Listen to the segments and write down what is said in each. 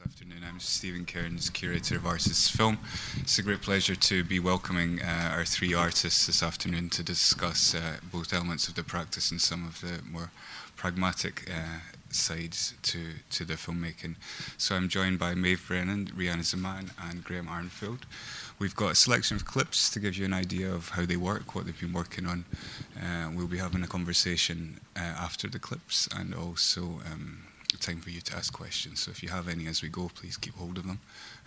this afternoon. I'm Stephen Cairns, curator of Artists Film. It's a great pleasure to be welcoming uh, our three artists this afternoon to discuss uh, both elements of the practice and some of the more pragmatic uh, sides to, to the filmmaking. So I'm joined by Maeve Brennan, Rehana Zaman, and Graeme Arnfield. We've got a selection of clips to give you an idea of how they work, what they've been working on. Uh, we'll be having a conversation uh, after the clips and also um, time for you to ask questions. So if you have any as we go, please keep hold of them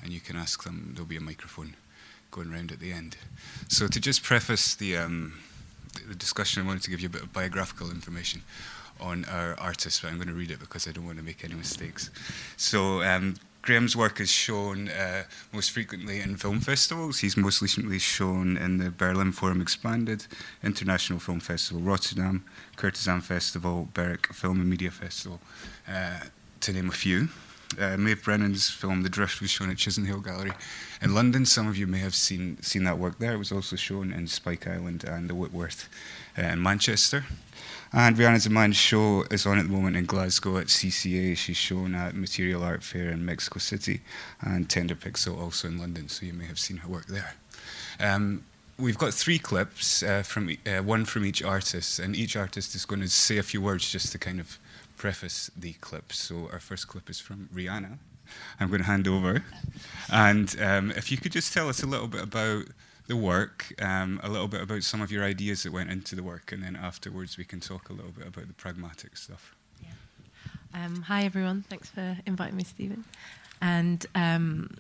and you can ask them. There'll be a microphone going around at the end. So to just preface the, um, the discussion, I wanted to give you a bit of biographical information on our artist, but I'm going to read it because I don't want to make any mistakes. So um, Graeme's work is shown uh, most frequently in film festivals. He's most recently shown in the Berlin Forum Expanded, International Film Festival Rotterdam, Courtisane Festival, Berwick Film and Media Festival, uh, to name a few. Uh, Maeve Brennan's film The Drift was shown at Chisenhale Gallery in London. Some of you may have seen, seen that work there. It was also shown in Spike Island and the Whitworth uh, in Manchester. And Rehana Zaman's show is on at the moment in Glasgow at CCA. She's shown at Material Art Fair in Mexico City and Tenderpixel also in London, so you may have seen her work there. Um, we've got three clips, uh, from uh, one from each artist, and each artist is going to say a few words just to kind of preface the clip. So our first clip is from Rehana. I'm going to hand over. And um, if you could just tell us a little bit about the work, um, a little bit about some of your ideas that went into the work, and then afterwards we can talk a little bit about the pragmatic stuff. Yeah. Um, hi everyone, thanks for inviting me, Stephen. And um,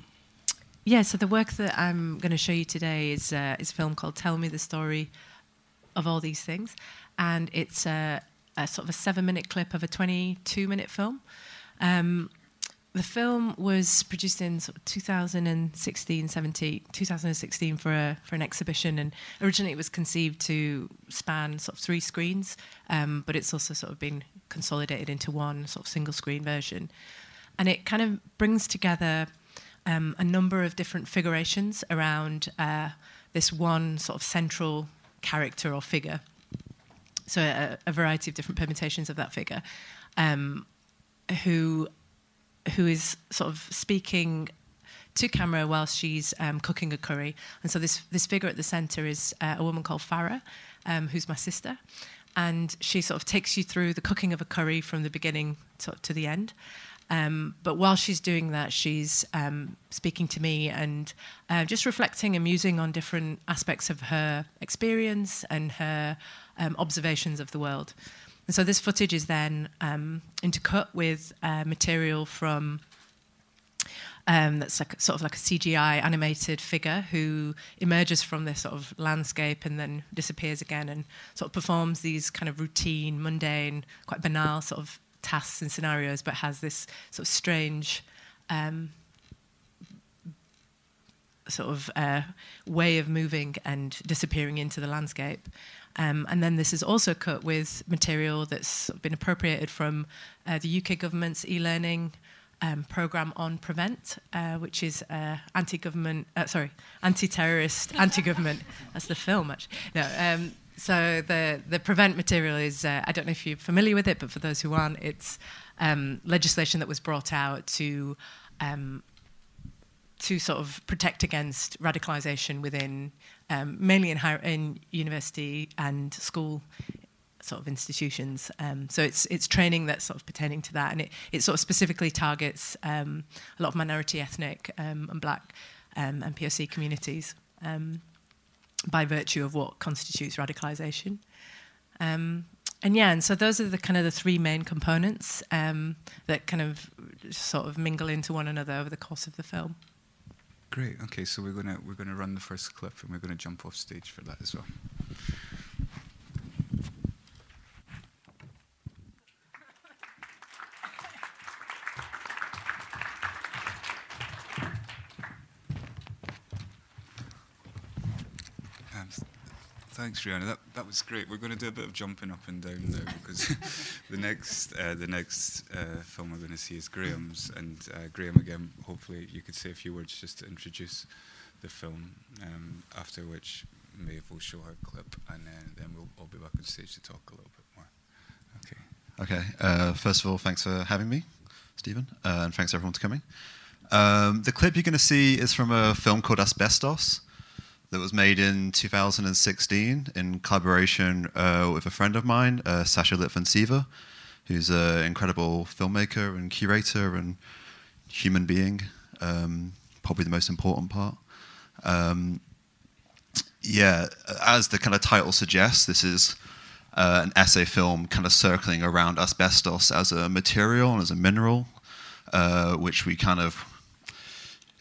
yeah, so the work that I'm going to show you today is uh, is a film called "Tell Me the Story of All These Things," and it's a, a sort of a seven-minute clip of a 22-minute film. Um, the film was produced in sort of 2016, 17, 2016 for a, for an exhibition, and originally it was conceived to span sort of three screens, um, but it's also sort of been consolidated into one sort of single screen version, and it kind of brings together um, a number of different figurations around uh, this one sort of central character or figure. So a, a variety of different permutations of that figure, um, who who is sort of speaking to camera while she's um, cooking a curry. And so this this figure at the centre is uh, a woman called Farah, um, who's my sister, and she sort of takes you through the cooking of a curry from the beginning to, to the end. Um, but while she's doing that, she's um, speaking to me and uh, just reflecting and musing on different aspects of her experience and her um, observations of the world. And so this footage is then um, intercut with uh, material from um, that's like sort of like a CGI animated figure who emerges from this sort of landscape and then disappears again and sort of performs these kind of routine, mundane, quite banal sort of tasks and scenarios, but has this sort of strange. Um, sort of uh, way of moving and disappearing into the landscape. Um, and then this is also cut with material that's been appropriated from uh, the UK government's e-learning um, program on Prevent, uh, which is uh, anti-government, uh, sorry, anti-terrorist, anti-government. That's the film, actually. No. Um, so the the Prevent material is uh, I don't know if you're familiar with it, but for those who aren't, it's um, legislation that was brought out to um, to sort of protect against radicalisation within um, mainly in, higher, in university and school sort of institutions. Um, so it's it's training that's sort of pertaining to that, and it, it sort of specifically targets um, a lot of minority ethnic um, and black um, and POC communities um, by virtue of what constitutes radicalisation. Um, and yeah, and so those are the kind of the three main components that kind of sort of mingle into one another over the course of the film. Great. Okay, so we're gonna we're gonna run the first clip, and we're gonna jump off stage for that as well. Thanks, Rehana. That, that was great. We're going to do a bit of jumping up and down now because the next uh, the next uh, film we're going to see is Graeme's, and uh, Graham again. Hopefully, you could say a few words just to introduce the film. Um, after which, Maeve will show her clip, and then then we'll all be back on stage to talk a little bit more. Okay. Okay. Uh, first of all, thanks for having me, Stephen, uh, and thanks everyone for coming. Um, the clip you're going to see is from a film called Asbestos that was made in 2016 in collaboration uh, with a friend of mine, uh, Sasha Litvintseva, who's an incredible filmmaker and curator and human being, um, probably the most important part. Um, yeah, as the kind of title suggests, this is uh, an essay film kind of circling around asbestos as a material and as a mineral, uh, which we kind of,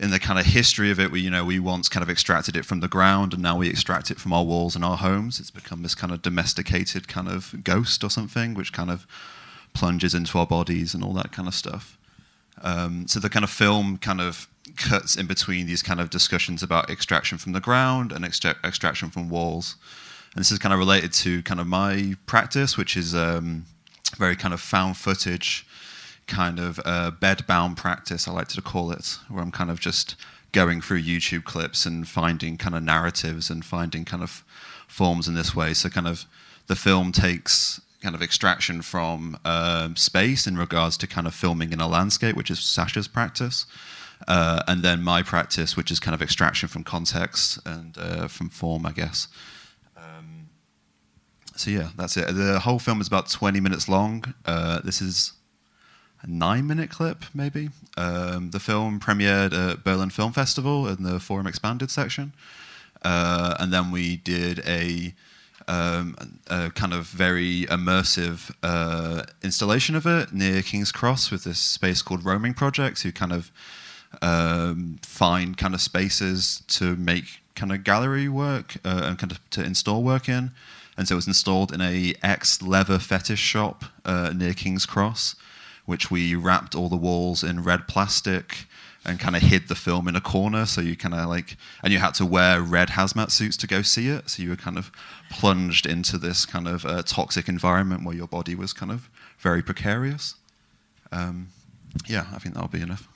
in the kind of history of it, we you know we once kind of extracted it from the ground, and now we extract it from our walls and our homes. It's become this kind of domesticated kind of ghost or something, which kind of plunges into our bodies and all that kind of stuff. Um, so the kind of film kind of cuts in between these kind of discussions about extraction from the ground and extra- extraction from walls. And this is kind of related to kind of my practice, which is um, very kind of found footage, kind of uh, bed-bound practice, I like to call it, where I'm kind of just going through YouTube clips and finding kind of narratives and finding kind of forms in this way. So kind of the film takes kind of extraction from um, space in regards to kind of filming in a landscape, which is Sasha's practice. Uh, and then my practice, which is kind of extraction from context and uh, from form, I guess. Um, so yeah, that's it. The whole film is about 20 minutes long. Uh, this is a nine-minute clip, maybe. Um, the film premiered at Berlin Film Festival in the Forum Expanded section, uh, and then we did a um, a kind of very immersive uh, installation of it near King's Cross with this space called Roaming Projects, who kind of um, find kind of spaces to make kind of gallery work uh, and kind of to install work in. And so it was installed in a ex leather fetish shop uh, near King's Cross, which we wrapped all the walls in red plastic and kind of hid the film in a corner. So you kind of like, and you had to wear red hazmat suits to go see it. So you were kind of plunged into this kind of uh, toxic environment where your body was kind of very precarious. Um, yeah, I think that'll be enough.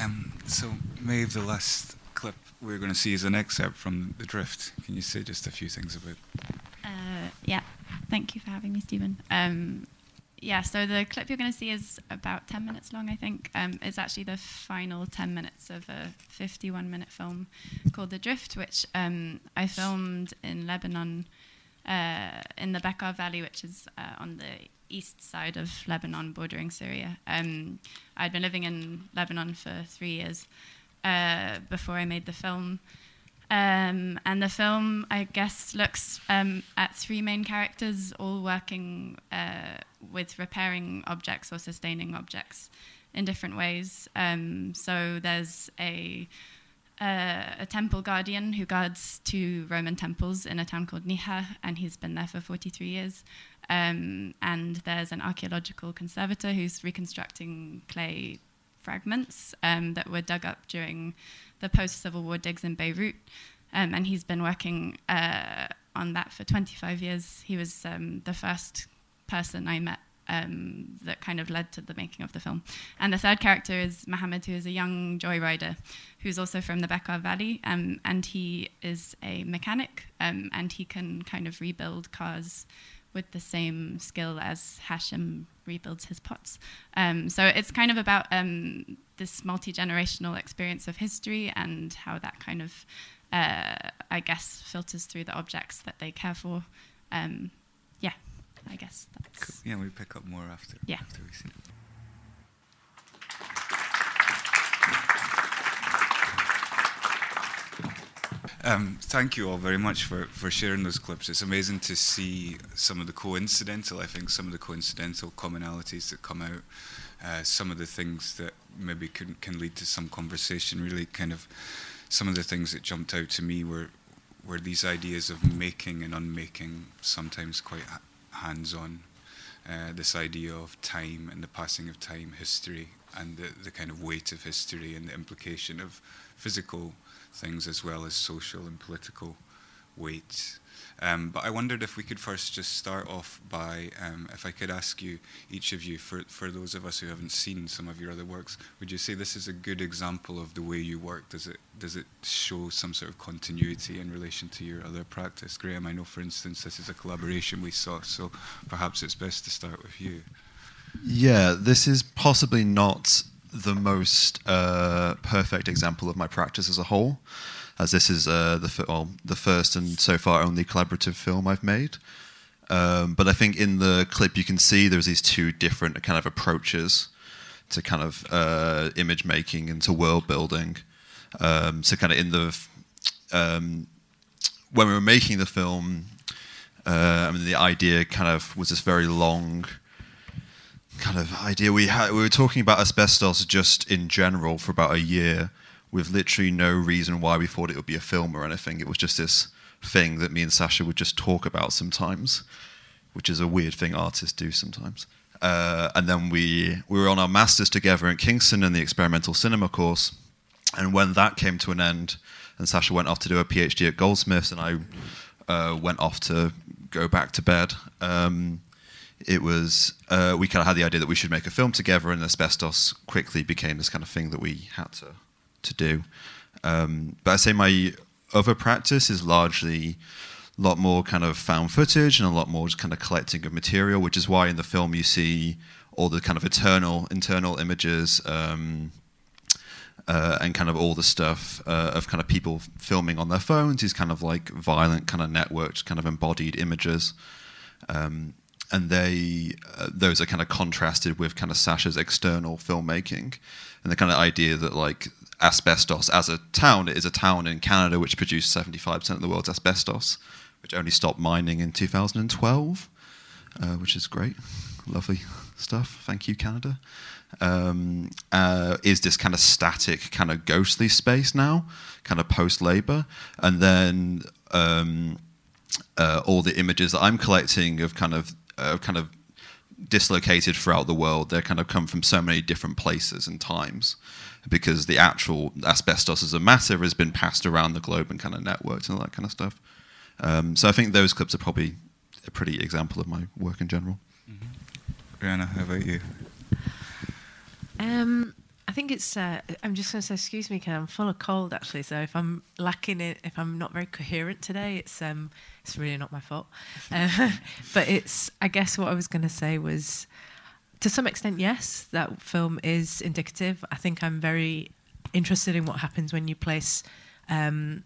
Um, so, maybe the last we're going to see is an excerpt from The Drift. Can you say just a few things about? Uh, yeah, thank you for having me, Stephen. Um, yeah, so the clip you're going to see is about 10 minutes long, I think. Um, it's actually the final 10 minutes of a 51 minute film called The Drift, which um, I filmed in Lebanon, uh, in the Bekaa Valley, which is uh, on the east side of Lebanon, bordering Syria. Um, I'd been living in Lebanon for three years uh, before I made the film. Um, and the film, I guess, looks um, at three main characters all working uh, with repairing objects or sustaining objects in different ways. Um, so there's a, uh, a temple guardian who guards two Roman temples in a town called Niha, and he's been there for 43 years. Um, and there's an archaeological conservator who's reconstructing clay fragments um, that were dug up during the post Civil War digs in Beirut. Um, and he's been working uh, on that for 25 years. He was um, the first person I met um, that kind of led to the making of the film. And the third character is Mohammed, who is a young joyrider who's also from the Bekaa Valley. Um, and he is a mechanic um, and he can kind of rebuild cars with the same skill as Hashem rebuilds his pots. Um, so it's kind of about um, this multi generational experience of history and how that kind of, uh, I guess, filters through the objects that they care for. Um, yeah, I guess that's. Cool. Yeah, we pick up more after. Yeah. After we see. Um, thank you all very much for, for sharing those clips. It's amazing to see some of the coincidental, I think, some of the coincidental commonalities that come out, uh, some of the things that maybe can, can lead to some conversation. Really, kind of, some of the things that jumped out to me were were these ideas of making and unmaking, sometimes quite hands on. Uh, this idea of time and the passing of time, history, and the, the kind of weight of history and the implication of physical things as well as social and political weight. Um, but I wondered if we could first just start off by, um, if I could ask you, each of you, for, for those of us who haven't seen some of your other works, would you say this is a good example of the way you work? Does it, does it show some sort of continuity in relation to your other practice? Graeme, I know, for instance, this is a collaboration we saw, so perhaps it's best to start with you. Yeah, this is possibly not the most uh, perfect example of my practice as a whole as this is uh, the, well, the first and so far only collaborative film I've made. Um, but I think in the clip you can see there's these two different kind of approaches to kind of uh, image making and to world building. Um, so kind of in the um, when we were making the film, uh, I mean the idea kind of was this very long kind of idea we had. We were talking about asbestos just in general for about a year with literally no reason why we thought it would be a film or anything. It was just this thing that me and Sasha would just talk about sometimes, which is a weird thing artists do sometimes. Uh, and then we we were on our masters together in Kingston in the experimental cinema course, and when that came to an end, and Sasha went off to do a PhD at Goldsmiths, and I uh, went off to go back to bed. Um, it was uh, we kind of had the idea that we should make a film together, and asbestos quickly became this kind of thing that we had to to do. Um, but I say my other practice is largely a lot more kind of found footage and a lot more just kind of collecting of material, which is why in the film you see all the kind of eternal internal images um, uh, and kind of all the stuff uh, of kind of people filming on their phones, these kind of like violent kind of networked kind of embodied images. Um, and they uh, those are kind of contrasted with kind of Sasha's external filmmaking and the kind of idea that like asbestos as a town. It is a town in Canada which produced 75% of the world's asbestos, which only stopped mining in 2012, uh, which is great. Lovely stuff. Thank you, Canada. Um, uh, is this kind of static, kind of ghostly space now, kind of post labor. And then um, uh, all the images that I'm collecting of kind of, uh, kind of dislocated throughout the world, they kind of come from so many different places and times because the actual asbestos as a matter has been passed around the globe and kind of networked and all that kind of stuff. Um, so I think those clips are probably a pretty example of my work in general. Mm-hmm. Rehana, how about you? Um, I think it's. Uh, I'm just going to say, excuse me, because I'm full of cold actually. So if I'm lacking it, if I'm not very coherent today, it's um, it's really not my fault. Uh, but it's. I guess what I was going to say was to some extent, yes, that film is indicative. I think I'm very interested in what happens when you place um,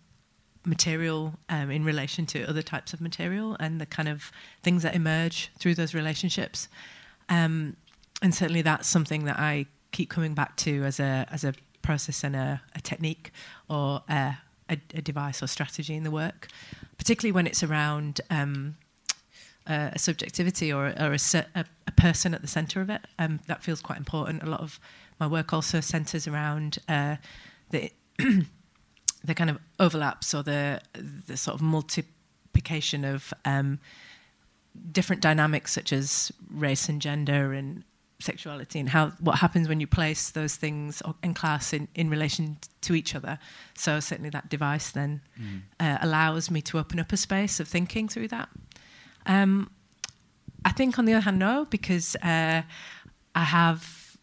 material um, in relation to other types of material and the kind of things that emerge through those relationships. Um, and certainly, that's something that I keep coming back to as a as a process and a, a technique or a, a, a, device or strategy in the work, particularly when it's around um, a subjectivity or, or a, person at the centre of it. Um, that feels quite important. A lot of my work also centres around uh, the the kind of overlaps or the the sort of multiplication of um, different dynamics such as race and gender and sexuality and how what happens when you place those things in class in, in relation to each other. So certainly that device then mm. uh, allows me to open up a space of thinking through that. Um, I think, on the other hand, no, because uh, I have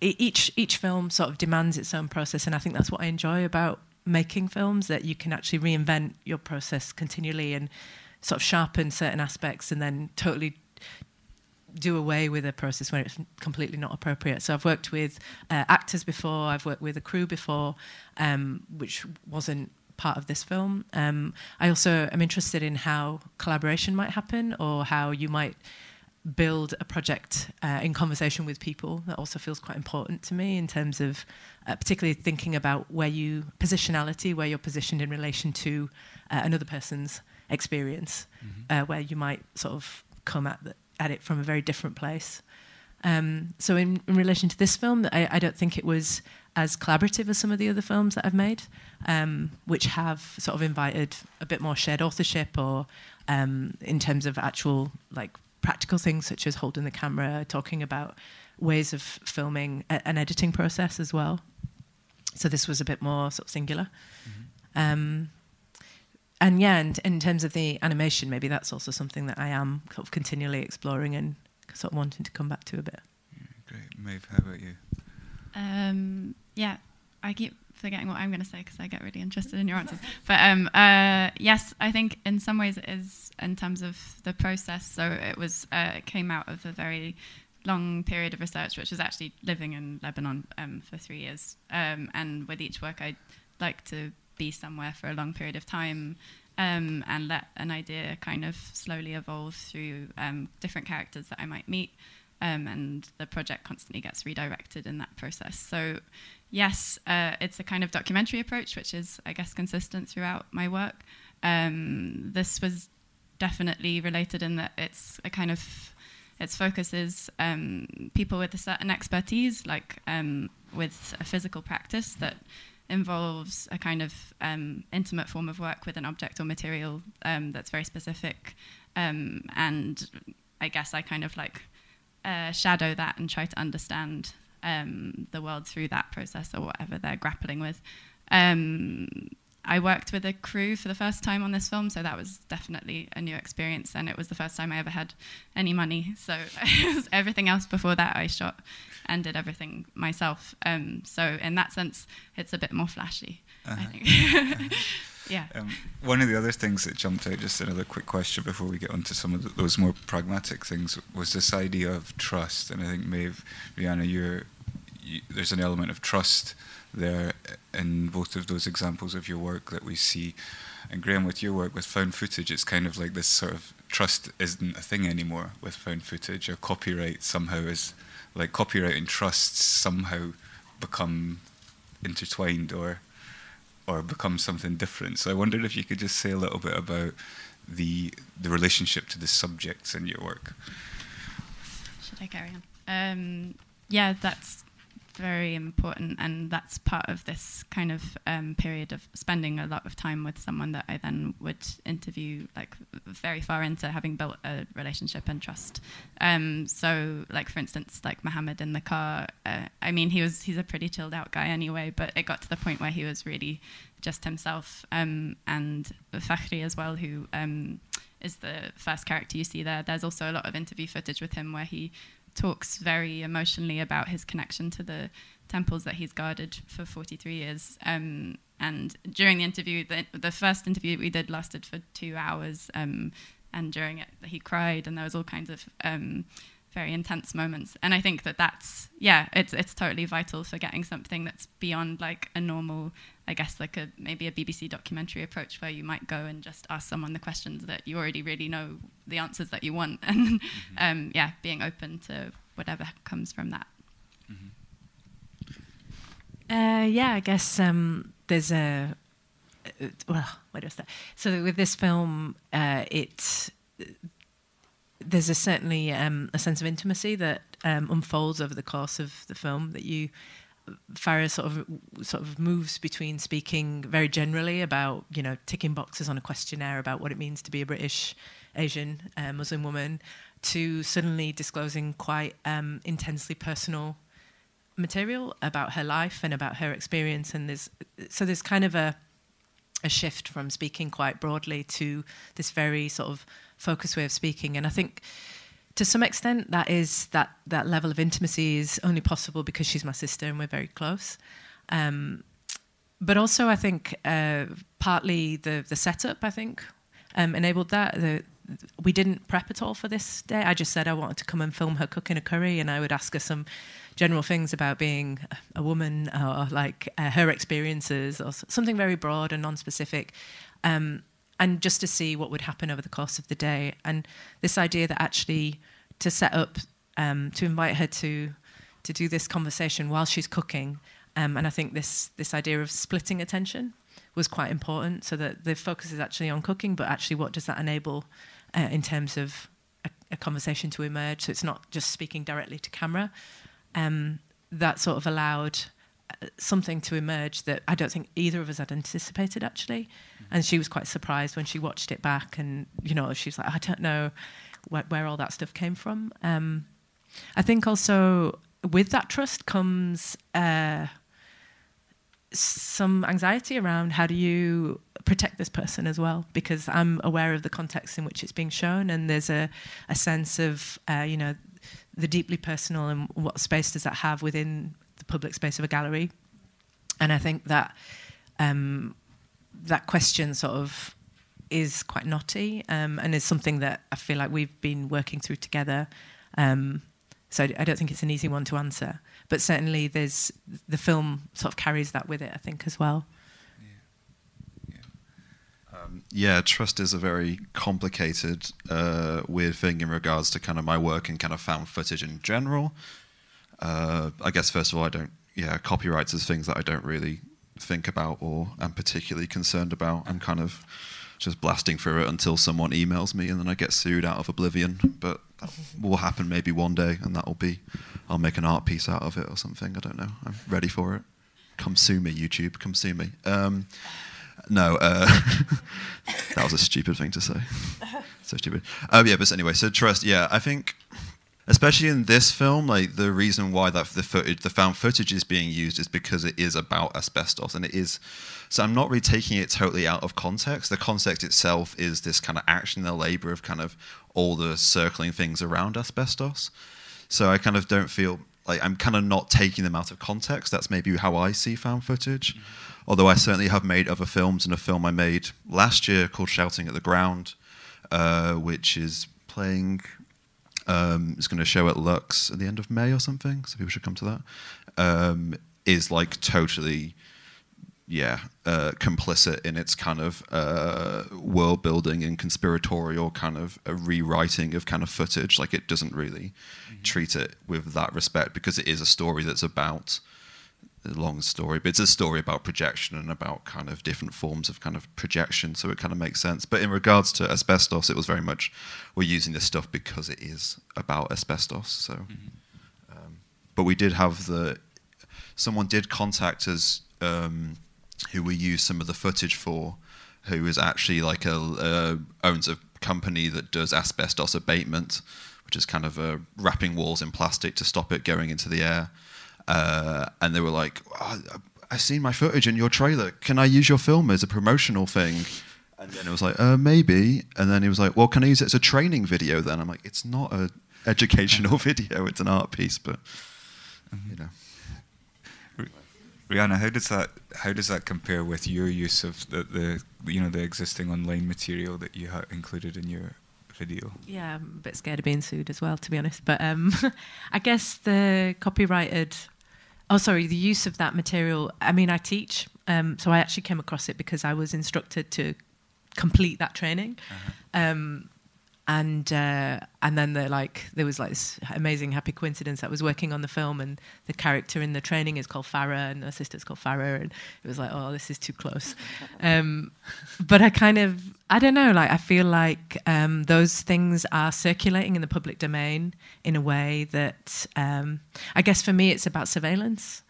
each each film sort of demands its own process, and I think that's what I enjoy about making films that you can actually reinvent your process continually and sort of sharpen certain aspects, and then totally do away with a process when it's completely not appropriate. So I've worked with uh, actors before, I've worked with a crew before, um, which wasn't part of this film. Um, I also am interested in how collaboration might happen or how you might build a project uh, in conversation with people. That also feels quite important to me in terms of uh, particularly thinking about where you positionality, where you're positioned in relation to uh, another person's experience, mm-hmm. where you might sort of come at, the, at it from a very different place. Um, so in, in, relation to this film, I, I, don't think it was as collaborative as some of the other films that I've made, um, which have sort of invited a bit more shared authorship or um, in terms of actual like practical things such as holding the camera, talking about ways of filming a- an editing process as well. So this was a bit more sort of singular. Mm-hmm. Um, and yeah, and in terms of the animation, maybe that's also something that I am sort of continually exploring and sort of wanting to come back to a bit. Yeah, great, Maeve. How about you? Um, yeah, I keep forgetting what I'm going to say because I get really interested in your answers. But um, uh, yes, I think in some ways it is in terms of the process. So it was uh, it came out of a very long period of research, which was actually living in Lebanon um, for three years. Um, and with each work, I'd like to be somewhere for a long period of time um, and let an idea kind of slowly evolve through um, different characters that I might meet. Um, and the project constantly gets redirected in that process. So, yes, uh, it's a kind of documentary approach, which is, I guess, consistent throughout my work. Um, this was definitely related in that it's a kind of its focus is um, people with a certain expertise, like um, with a physical practice that involves a kind of um, intimate form of work with an object or material um, that's very specific. Um, and I guess I kind of like uh, shadow that and try to understand um, the world through that process or whatever they're grappling with. I worked with a crew for the first time on this film, so that was definitely a new experience, and it was the first time I ever had any money. So everything else before that I shot and did everything myself. Um, so in that sense, it's a bit more flashy. Uh-huh. I think. yeah. Um, one of the other things that jumped out, just another quick question before we get onto some of the, those more pragmatic things, was this idea of trust, and I think Maeve, Rehana, you're, you, there's an element of trust there in both of those examples of your work that we see. And Graeme, with your work with found footage, it's kind of like this sort of trust isn't a thing anymore with found footage, or copyright somehow is like copyright and trust somehow become intertwined or or become something different. So I wondered if you could just say a little bit about the the relationship to the subjects in your work. Should I carry on? Um, yeah, that's very important, and that's part of this kind of um, period of spending a lot of time with someone that I then would interview, like very far into having built a relationship and trust. Um, so, like for instance, like Mohammed in the car. Uh, I mean, he was he's a pretty chilled out guy anyway, but it got to the point where he was really just himself, um, and Fakhri as well, who um, is the first character you see there. There's also a lot of interview footage with him where he talks very emotionally about his connection to the temples that he's guarded for 43 years. Um, and during the interview, the, the, first interview we did lasted for two hours. Um, and during it, he cried, and there was all kinds of um, very intense moments. And I think that that's yeah, it's it's totally vital for getting something that's beyond like a normal I guess like a maybe a BBC documentary approach where you might go and just ask someone the questions that you already really know the answers that you want, and mm-hmm. um, yeah, being open to whatever comes from that. Mm-hmm. Uh, yeah, I guess um, there's a uh, well, where do I start? So with this film, uh, it there's a certainly um, a sense of intimacy that um, unfolds over the course of the film that you Farah sort of sort of moves between speaking very generally about you know ticking boxes on a questionnaire about what it means to be a British Asian uh, Muslim woman to suddenly disclosing quite um, intensely personal material about her life and about her experience. And there's so there's kind of a a shift from speaking quite broadly to this very sort of focused way of speaking. And I think to some extent, that is that that level of intimacy is only possible because she's my sister and we're very close. Um, but also, I think uh, partly the the setup, I think, um, enabled that. The, we didn't prep at all for this day. I just said I wanted to come and film her cooking a curry, and I would ask her some general things about being a woman or like uh, her experiences or something very broad and non-specific. Um, and just to see what would happen over the course of the day. And this idea that actually to set up, um, to invite her to to do this conversation while she's cooking, um, and I think this this idea of splitting attention was quite important, so that the focus is actually on cooking, but actually what does that enable uh, in terms of a, a, conversation to emerge? So it's not just speaking directly to camera. Um, that sort of allowed something to emerge that I don't think either of us had anticipated actually. And she was quite surprised when she watched it back, and you know, she was like, I don't know where, where all that stuff came from. Um, I think also with that trust comes uh, some anxiety around how do you protect this person as well because I'm aware of the context in which it's being shown and there's a, a sense of uh, you know the deeply personal and what space does that have within the public space of a gallery. And I think that um, that question sort of is quite knotty um, and is something that I feel like we've been working through together. Um, so I don't think it's an easy one to answer. But certainly there's the film sort of carries that with it I think as well. Um, yeah, trust is a very complicated, uh, weird thing in regards to kind of my work and kind of found footage in general. Uh, I guess first of all, I don't. Yeah, copyrights is things that I don't really think about or am particularly concerned about. I'm kind of just blasting through it until someone emails me, and then I get sued out of oblivion. But that will happen maybe one day, and that'll be. I'll make an art piece out of it or something. I don't know. I'm ready for it. Come sue me, YouTube. Come sue me. Um, no, uh, that was a stupid thing to say. so stupid. Um, yeah, but anyway, so trust. Yeah, I think, especially in this film, like the reason why that the footage, the found footage, is being used is because it is about asbestos, and it is. So I'm not really taking it totally out of context. The context itself is this kind of action, the labor of kind of all the circling things around asbestos. So I kind of don't feel like I'm kind of not taking them out of context. That's maybe how I see found footage. Mm-hmm although I certainly have made other films, and a film I made last year called Shouting at the Ground, uh, which is playing, um, it's going to show at Lux at the end of May or something, so people should come to that. Um, is like totally, yeah, uh, complicit in its kind of uh, world building and conspiratorial kind of rewriting of kind of footage. Like it doesn't really mm-hmm. treat it with that respect because it is a story that's about a long story, but it's a story about projection and about kind of different forms of kind of projection, so it kind of makes sense. But in regards to asbestos, it was very much we're using this stuff because it is about asbestos. So, mm-hmm. um, but we did have the someone did contact us um, who we used some of the footage for, who is actually like a uh, owns a company that does asbestos abatement, which is kind of uh, wrapping walls in plastic to stop it going into the air. Uh, and they were like, oh, I've seen my footage in your trailer. Can I use your film as a promotional thing? And then it was like, uh, maybe. And then he was like, well, can I use it as a training video then? I'm like, it's not an educational video, it's an art piece, but, you know. Rehana, how does that how does that compare with your use of the, the you know the existing online material that you ha- included in your video. Yeah, I'm a bit scared of being sued as well, to be honest. But um, I guess the copyrighted Oh, sorry, the use of that material. I mean, I teach, um, so I actually came across it because I was instructed to complete that training. Uh-huh. Um, and uh, and then the like there was like this amazing happy coincidence. I was working on the film, and the character in the training is called Farah, and her sister's called Farah, and it was like, oh, this is too close. Um, but I kind of I don't know, like I feel like um, those things are circulating in the public domain in a way that um, I guess for me it's about surveillance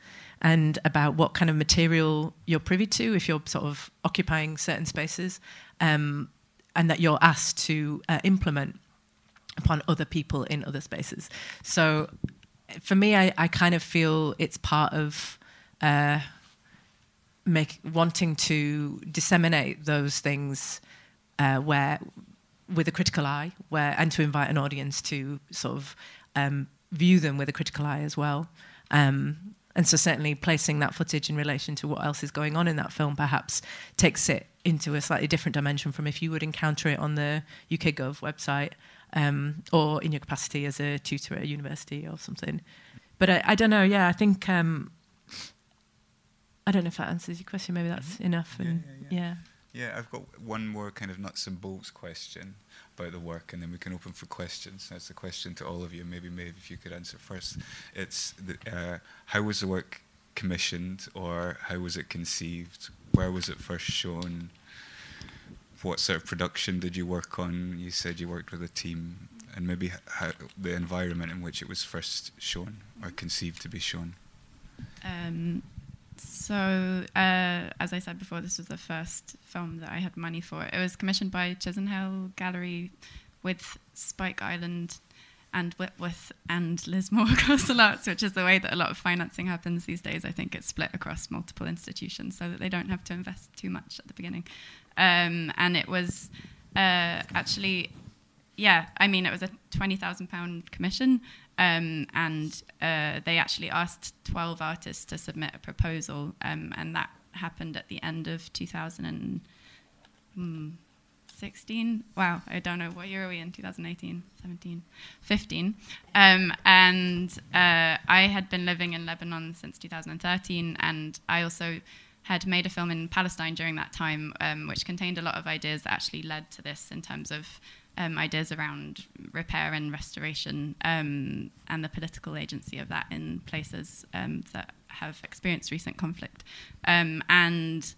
and about what kind of material you're privy to if you're sort of occupying certain spaces. Um, and that you're asked to uh, implement upon other people in other spaces. So for me, I, I kind of feel it's part of uh, make, wanting to disseminate those things uh, where with a critical eye, where and to invite an audience to sort of um, view them with a critical eye as well. Um, and so certainly placing that footage in relation to what else is going on in that film perhaps takes it into a slightly different dimension from if you would encounter it on the UK Gov website um, or in your capacity as a tutor at a university or something. But I, I don't know. Yeah, I think um, I don't know if that answers your question. Maybe that's mm-hmm. enough. And yeah, yeah, yeah. yeah, I've got one more kind of nuts and bolts question about the work, and then we can open for questions. That's a question to all of you. Maybe, maybe if you could answer first. It's the, uh, how was the work commissioned, or how was it conceived? Where was it first shown? What sort of production did you work on? You said you worked with a team, and maybe how, the environment in which it was first shown or conceived to be shown. Um, so, uh, as I said before, this was the first film that I had money for. It was commissioned by Chisenhale Gallery with Spike Island and Whitworth and Lismore Castle Arts, which is the way that a lot of financing happens these days. I think it's split across multiple institutions so that they don't have to invest too much at the beginning. Um, and it was uh, actually, yeah, I mean, it was a £20,000 commission, um, and uh, they actually asked 12 artists to submit a proposal, um, and that happened at the end of 2000. And, hmm, 16. Wow, I don't know. What year are we in? 2018, 17, 15. Um, and uh, I had been living in Lebanon since 2013, and I also had made a film in Palestine during that time, um, which contained a lot of ideas that actually led to this in terms of um, ideas around repair and restoration um, and the political agency of that in places um, that have experienced recent conflict. Um, and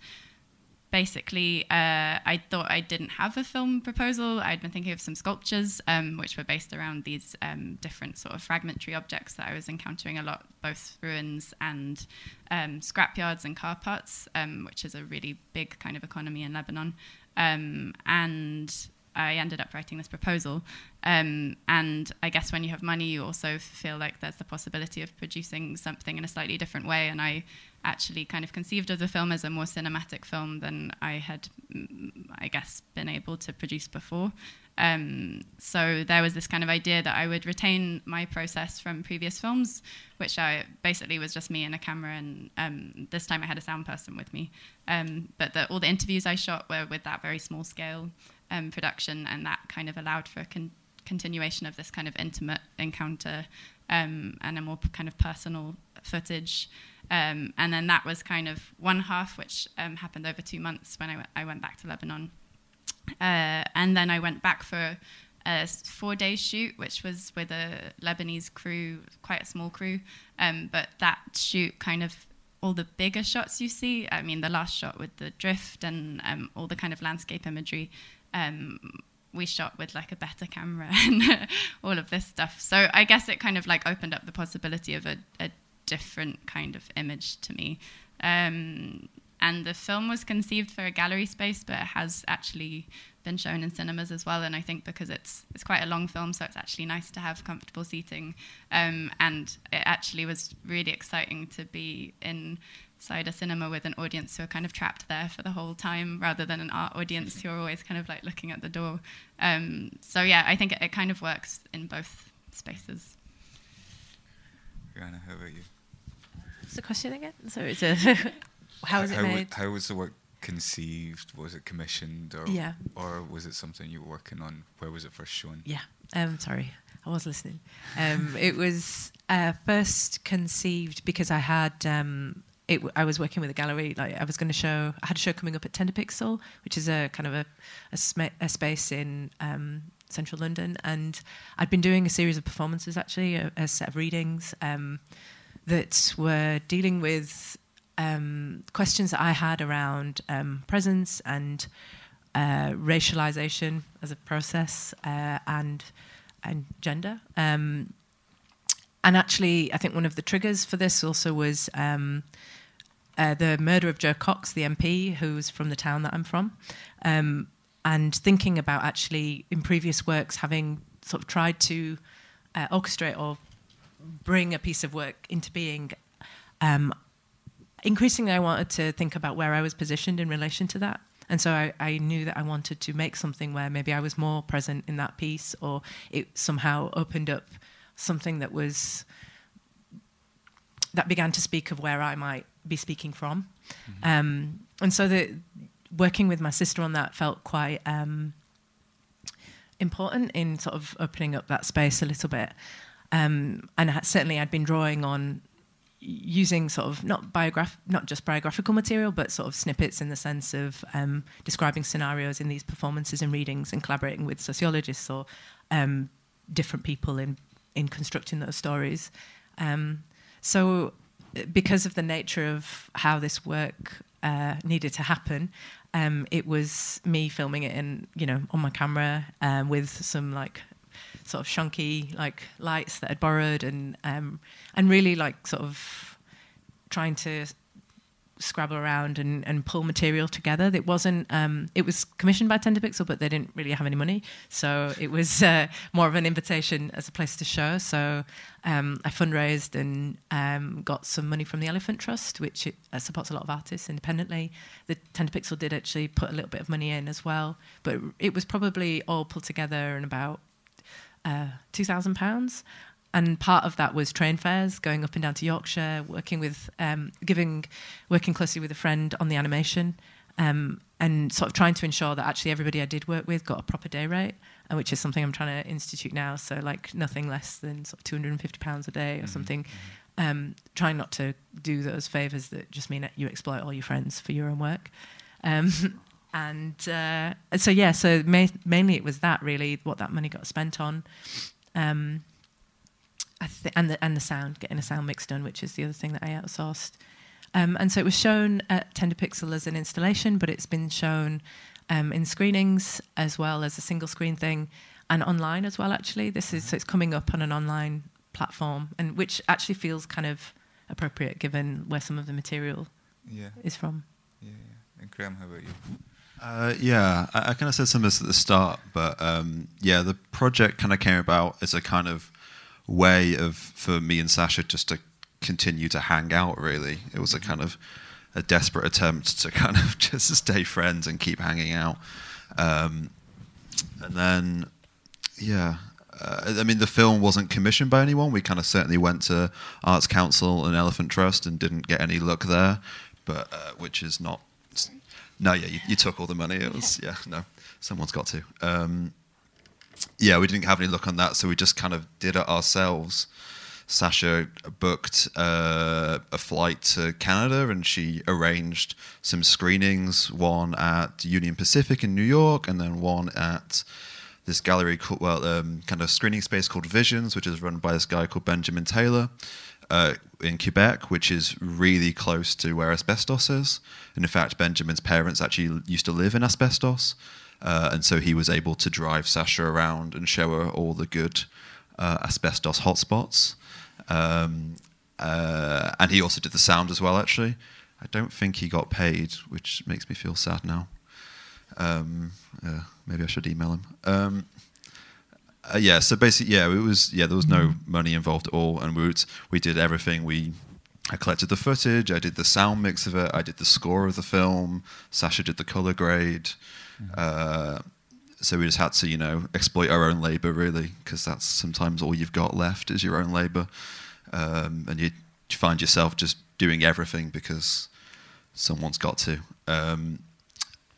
basically, uh, I thought I didn't have a film proposal. I'd been thinking of some sculptures, um, which were based around these um, different sort of fragmentary objects that I was encountering a lot, both ruins and scrapyards and car parts, which is a really big kind of economy in Lebanon. and I ended up writing this proposal. Um, and I guess when you have money, you also feel like there's the possibility of producing something in a slightly different way. And I actually kind of conceived of the film as a more cinematic film than I had, mm, I guess, been able to produce before. Um, so there was this kind of idea that I would retain my process from previous films, which I basically was just me and a camera, and um, this time I had a sound person with me. Um, but the, all the interviews I shot were with that very small scale um, production, and that kind of allowed for a con- continuation of this kind of intimate encounter um, and a more kind of personal footage. Um, and then that was kind of one half, which um, happened over two months when I, w- I went back to Lebanon. Uh, and then I went back for a four day shoot, which was with a Lebanese crew, quite a small crew. Um, but that shoot kind of all the bigger shots you see. I mean, the last shot with the drift and um, all the kind of landscape imagery um, we shot with like a better camera and all of this stuff. So I guess it kind of like opened up the possibility of a, a different kind of image to me. Um, and the film was conceived for a gallery space, but it has actually been shown in cinemas as well. And I think because it's it's quite a long film, so it's actually nice to have comfortable seating. Um, and it actually was really exciting to be inside a cinema with an audience who are kind of trapped there for the whole time rather than an art audience who are always kind of like looking at the door. Um, so yeah, I think it, it, kind of works in both spaces. Rehana, how about you? What's the question again? So it's a how was it how, made? How was the work conceived? Was it commissioned, or yeah. or was it something you were working on? Where was it first shown? Yeah, um, sorry, I was listening. Um, it was uh, first conceived because I had um, it, I was working with a gallery. Like I was going to show, I had a show coming up at Tenderpixel, which is a kind of a, a, sma- a space in um, central London, and I'd been doing a series of performances, actually, a, a set of readings um, that were dealing with um, questions that I had around um, presence and uh, racialization as a process uh, and and gender. Um, and actually, I think one of the triggers for this also was um, uh, the murder of Jo Cox, the MP, who's from the town that I'm from, um, and thinking about actually in previous works having sort of tried to uh, orchestrate or bring a piece of work into being. Um, increasingly, I wanted to think about where I was positioned in relation to that. And so I, I, knew that I wanted to make something where maybe I was more present in that piece, or it somehow opened up something that was that began to speak of where I might be speaking from. Mm-hmm. Um, and so the working with my sister on that felt quite um, important in sort of opening up that space a little bit. Um, and certainly I'd been drawing on using sort of not biograph not just biographical material but sort of snippets in the sense of um, describing scenarios in these performances and readings and collaborating with sociologists or um, different people in in constructing those stories. Um, so because of the nature of how this work uh, needed to happen, um, it was me filming it in, you know, on my camera um, with some like sort of shunky like lights that I'd borrowed, and um, and really like sort of trying to scrabble around and, and pull material together. It wasn't. Um, it was commissioned by Tenderpixel, but they didn't really have any money, so it was uh, more of an invitation as a place to show. So um, I fundraised and um, got some money from the Elephant Trust, which it, uh, supports a lot of artists independently. The Tenderpixel did actually put a little bit of money in as well, but it was probably all pulled together in about uh, two thousand pounds and part of that was train fares, going up and down to Yorkshire, working with, um, giving, working closely with a friend on the animation, um, and sort of trying to ensure that actually everybody I did work with got a proper day rate, uh, which is something I'm trying to institute now. So like nothing less than sort of 250 pounds a day or mm-hmm. something. Um, trying not to do those favors that just mean that you exploit all your friends for your own work. Um, and uh, so yeah, so ma- mainly it was that really what that money got spent on. Um, th- and the and the sound, getting a sound mix done, which is the other thing that I outsourced. Um, and so it was shown at Tenderpixel as an installation, but it's been shown um, in screenings as well as a single screen thing, and online as well. Actually, this is so it's coming up on an online platform, and which actually feels kind of appropriate given where some of the material yeah. is from. Yeah, yeah. And Graeme, how about you? Uh, yeah, I, I kind of said some of this at the start, but um, yeah, the project kind of came about as a kind of way of for me and Sasha just to continue to hang out. Really, it was a kind of a desperate attempt to kind of just stay friends and keep hanging out. Um, and then, yeah, uh, I mean, the film wasn't commissioned by anyone. We kind of certainly went to Arts Council and Elephant Trust and didn't get any luck there, but uh, which is not. No, yeah, you, you, took all the money. It was yeah, no, someone's got to. Um, yeah, we didn't have any luck on that, so we just kind of did it ourselves. Sasha booked uh, a flight to Canada and she arranged some screenings, one at Union Pacific in New York and then one at this gallery called, well, um, kind of screening space called Visions, which is run by this guy called Benjamin Taylor uh, in Quebec, which is really close to where asbestos is. And in fact, Benjamin's parents actually used to live in asbestos. Uh, and so he was able to drive Sasha around and show her all the good uh, asbestos hotspots. Um, uh, and he also did the sound as well, actually. I don't think he got paid, which makes me feel sad now. Um, maybe I should email him. Um, uh, yeah, so basically, yeah, it was yeah, there was no money involved at all, and we would, we did everything. We I collected the footage, I did the sound mix of it, I did the score of the film. Sasha did the color grade. Uh, so we just had to, you know, exploit our own labor really, because that's sometimes all you've got left is your own labor, um, and you, you, find yourself just doing everything because someone's got to. Um,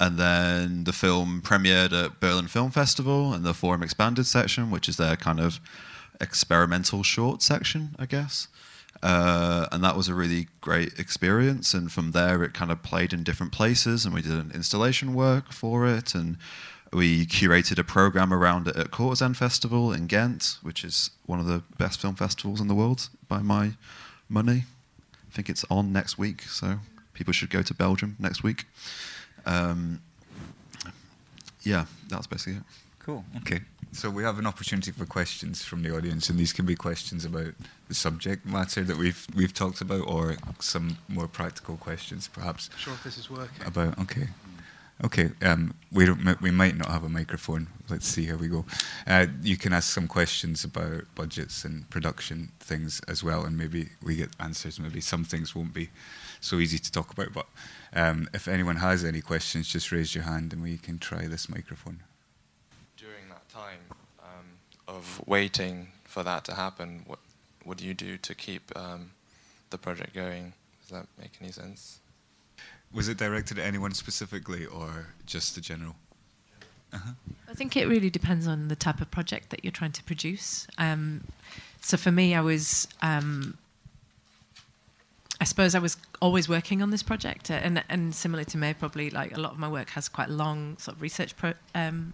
and then the film premiered at Berlin Film Festival in the Forum Expanded section, which is their kind of experimental short section, I guess. Uh, and that was a really great experience. And from there, it kind of played in different places, and we did an installation work for it, and we curated a program around it at Courtisane Festival in Ghent, which is one of the best film festivals in the world by my money. I think it's on next week, so people should go to Belgium next week. Um, yeah, that's basically it. Cool. Okay. So we have an opportunity for questions from the audience, and these can be questions about the subject matter that we've we've talked about, or some more practical questions, perhaps. Sure, if this is working. About okay. Okay, um, we don't, we might not have a microphone. Let's see how we go. Uh, you can ask some questions about budgets and production things as well, and maybe we get answers. Maybe some things won't be so easy to talk about, but um, if anyone has any questions, just raise your hand and we can try this microphone During that time um, of waiting for that to happen, what what do you do to keep um, the project going? Does that make any sense? Was it directed at anyone specifically, or just the general? Uh-huh. I think it really depends on the type of project that you're trying to produce. Um, so for me, I was. Um, I suppose I was always working on this project, uh, and and similar to May, probably like a lot of my work has quite long sort of research pro, um,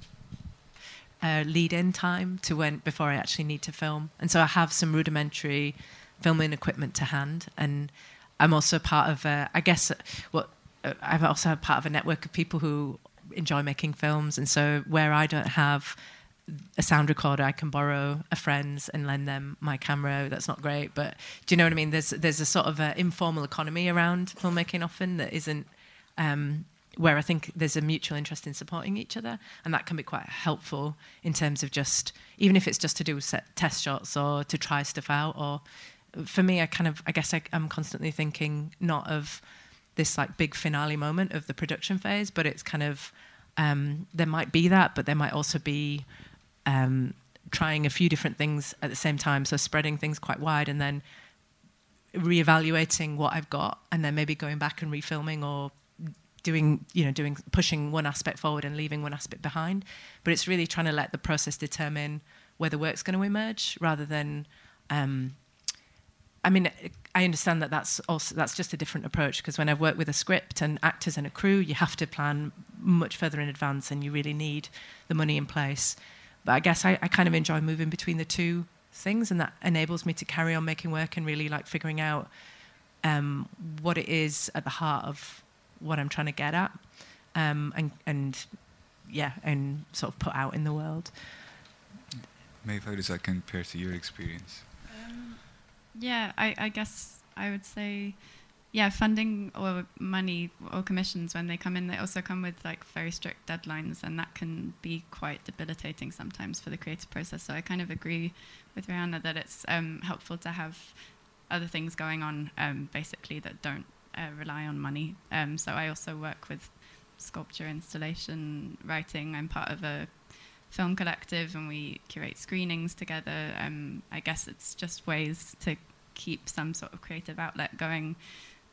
uh, lead-in time to when before I actually need to film, and so I have some rudimentary filming equipment to hand, and I'm also part of, a, I guess, what uh, I've also part of a network of people who enjoy making films, and so where I don't have a sound recorder. I can borrow a friend's and lend them my camera. That's not great, but do you know what I mean? There's there's a sort of a informal economy around filmmaking often that isn't um, where I think there's a mutual interest in supporting each other, and that can be quite helpful in terms of just even if it's just to do set test shots or to try stuff out. Or for me, I kind of I guess I, I'm constantly thinking not of this like big finale moment of the production phase, but it's kind of um, there might be that, but there might also be um, trying a few different things at the same time. So spreading things quite wide and then reevaluating what I've got and then maybe going back and refilming or doing, you know, doing pushing one aspect forward and leaving one aspect behind. But it's really trying to let the process determine where the work's going to emerge rather than. Um, I mean, I understand that that's also that's just a different approach because when I've worked with a script and actors and a crew, you have to plan much further in advance and you really need the money in place. But I guess I, I kind of enjoy moving between the two things, and that enables me to carry on making work and really like figuring out um, what it is at the heart of what I'm trying to get at, um, and and yeah, and sort of put out in the world. Maeve, how does that compare to your experience? Um, yeah, I, I guess I would say yeah, funding or money or commissions when they come in, they also come with like very strict deadlines, and that can be quite debilitating sometimes for the creative process. So I kind of agree with Rehana that it's um, helpful to have other things going on, um, basically that don't uh, rely on money. Um, so I also work with sculpture, installation, writing. I'm part of a film collective, and we curate screenings together. Um, I guess it's just ways to keep some sort of creative outlet going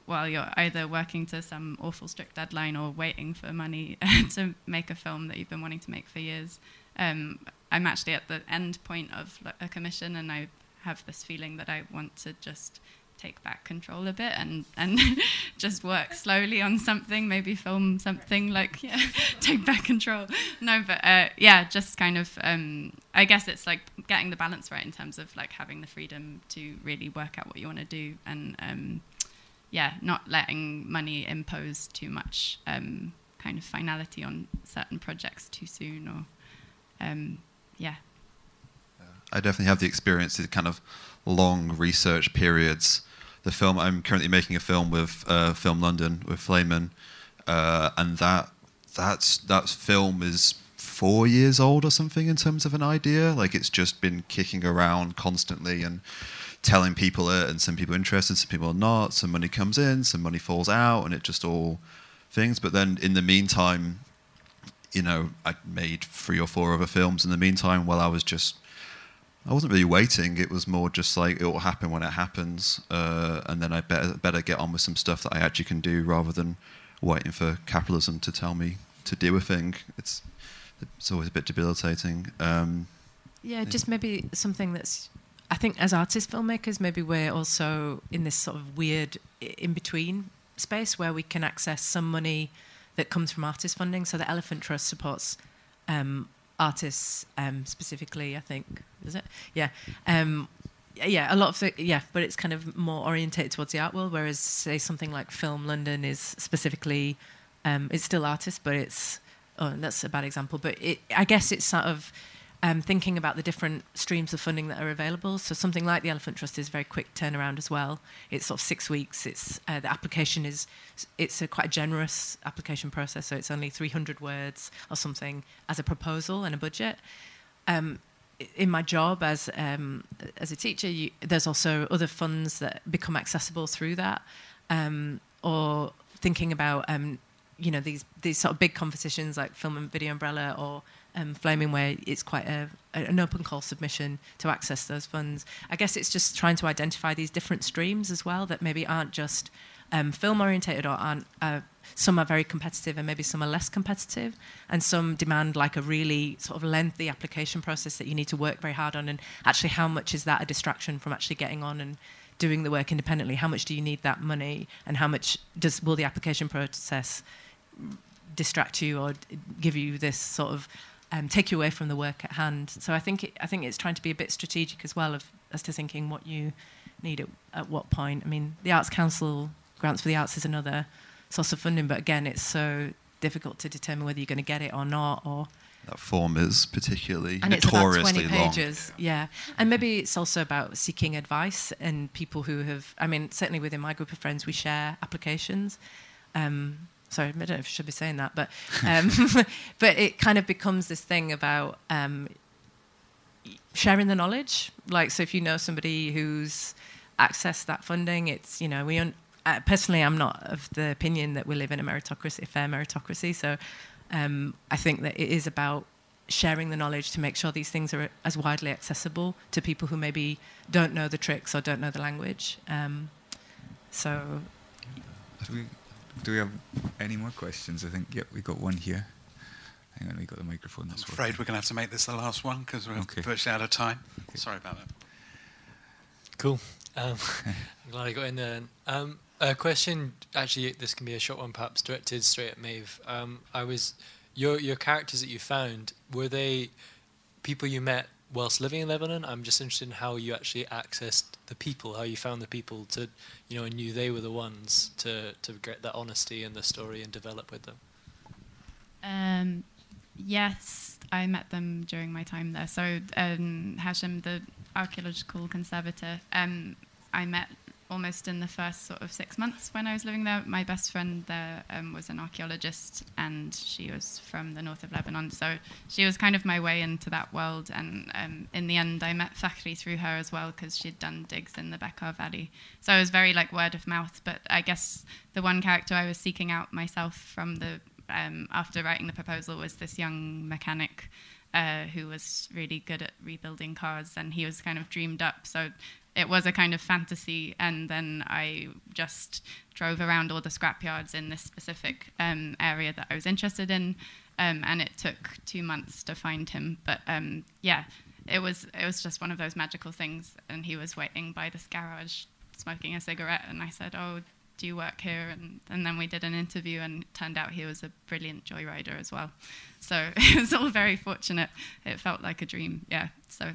while you're either working to some awful strict deadline or waiting for money to make a film that you've been wanting to make for years. Um, I'm actually at the end point of a commission, and I have this feeling that I want to just take back control a bit and and just work slowly on something maybe film something like yeah take back control no but uh, yeah just kind of um, i guess it's like getting the balance right in terms of like having the freedom to really work out what you want to do and um, yeah, not letting money impose too much um, kind of finality on certain projects too soon, or um, yeah. I definitely have the experience of kind of long research periods. The film I'm currently making a film with uh, Film London with FLAMIN, uh, and that that's that film is four years old or something in terms of an idea. Like it's just been kicking around constantly and telling people it, and some people are interested, some people are not. Some money comes in, some money falls out, and it just all things. But then in the meantime, you know, I made three or four other films in the meantime while I was just. I wasn't really waiting. It was more just like it will happen when it happens, uh, and then I better better get on with some stuff that I actually can do rather than waiting for capitalism to tell me to do a thing. It's it's always a bit debilitating. Um, yeah, just maybe something that's I think as artist filmmakers, maybe we're also in this sort of weird in between space where we can access some money that comes from artist funding. So the Elephant Trust supports um, artists um, specifically, I think, is it? Yeah. Um, yeah, a lot of the, yeah, but it's kind of more orientated towards the art world, whereas say something like Film London is specifically, um, it's still artists, but it's, oh, that's a bad example, but it, I guess it's sort of um, thinking about the different streams of funding that are available. So something like the Elephant Trust is very quick turnaround as well. It's sort of six weeks. It's uh, the application is it's a quite generous application process. So it's only 300 words or something as a proposal and a budget. Um, in my job as um, as a teacher, you, there's also other funds that become accessible through that, um, or thinking about um, you know these these sort of big competitions like Film and Video Umbrella or um, Flaming Way, it's quite a, an open call submission to access those funds. I guess it's just trying to identify these different streams as well that maybe aren't just um, film orientated or aren't. Uh, some are very competitive and maybe some are less competitive, and some demand like a really sort of lengthy application process that you need to work very hard on. And actually, how much is that a distraction from actually getting on and doing the work independently? How much do you need that money, and how much does will the application process distract you or give you this sort of um, take you away from the work at hand. So I think it, I think it's trying to be a bit strategic as well of, as to thinking what you need at, at what point. I mean, the Arts Council grants for the arts is another source of funding, but again, it's so difficult to determine whether you're going to get it or not, or that form is particularly and it's about notoriously 20 long. pages yeah and maybe it's also about seeking advice and people who have i mean certainly within my group of friends we share applications um, sorry i don't know if i should be saying that but um, but it kind of becomes this thing about um, sharing the knowledge. Like so if you know somebody who's accessed that funding it's you know we un- uh, personally i'm not of the opinion that we live in a meritocracy a fair meritocracy. So um, i think that it is about sharing the knowledge to make sure these things are as widely accessible to people who maybe don't know the tricks or don't know the language. Um, so we, do we have any more questions? I think, yep, we got one here. Hang on, we got the microphone. I'm afraid working. we're going to have to make this the last one because we're Okay. virtually out of time. Sorry about that. Cool. Um, I'm glad I got in there. Um, a question, actually, this can be a short one, perhaps directed straight at Maeve. Um, I was your your characters that you found were they people you met whilst living in Lebanon? I'm just interested in how you actually accessed the people, how you found the people to, you know, and knew they were the ones to to get that honesty in the story and develop with them. Um, yes, I met them during my time there. So um, Hashem, the archaeological conservator, um, I met almost in the first sort of six months when I was living there. My best friend there um, was an archaeologist, and she was from the north of Lebanon. So she was kind of my way into that world. And um, in the end, I met Fakhri through her as well because she'd done digs in the Bekaa Valley. So it was very like word of mouth. But I guess the one character I was seeking out myself from the um, after writing the proposal was this young mechanic uh, who was really good at rebuilding cars, and he was kind of dreamed up. So it was a kind of fantasy, and then I just drove around all the scrapyards in this specific um, area that I was interested in, um, and it took two months to find him. But um, yeah, it was it was just one of those magical things, and he was waiting by this garage smoking a cigarette, and I said, "Oh, do you work here?" And, and then we did an interview, and turned out he was a brilliant joyrider as well. So it was all very fortunate. It felt like a dream, yeah. So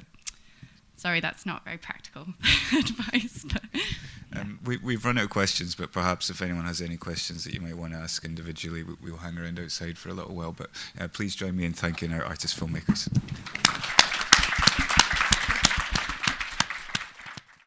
sorry, that's not very practical advice, but Um, we, we've run out of questions, but perhaps if anyone has any questions that you might want to ask individually, we, we'll hang around outside for a little while. But uh, please join me in thanking our artist filmmakers.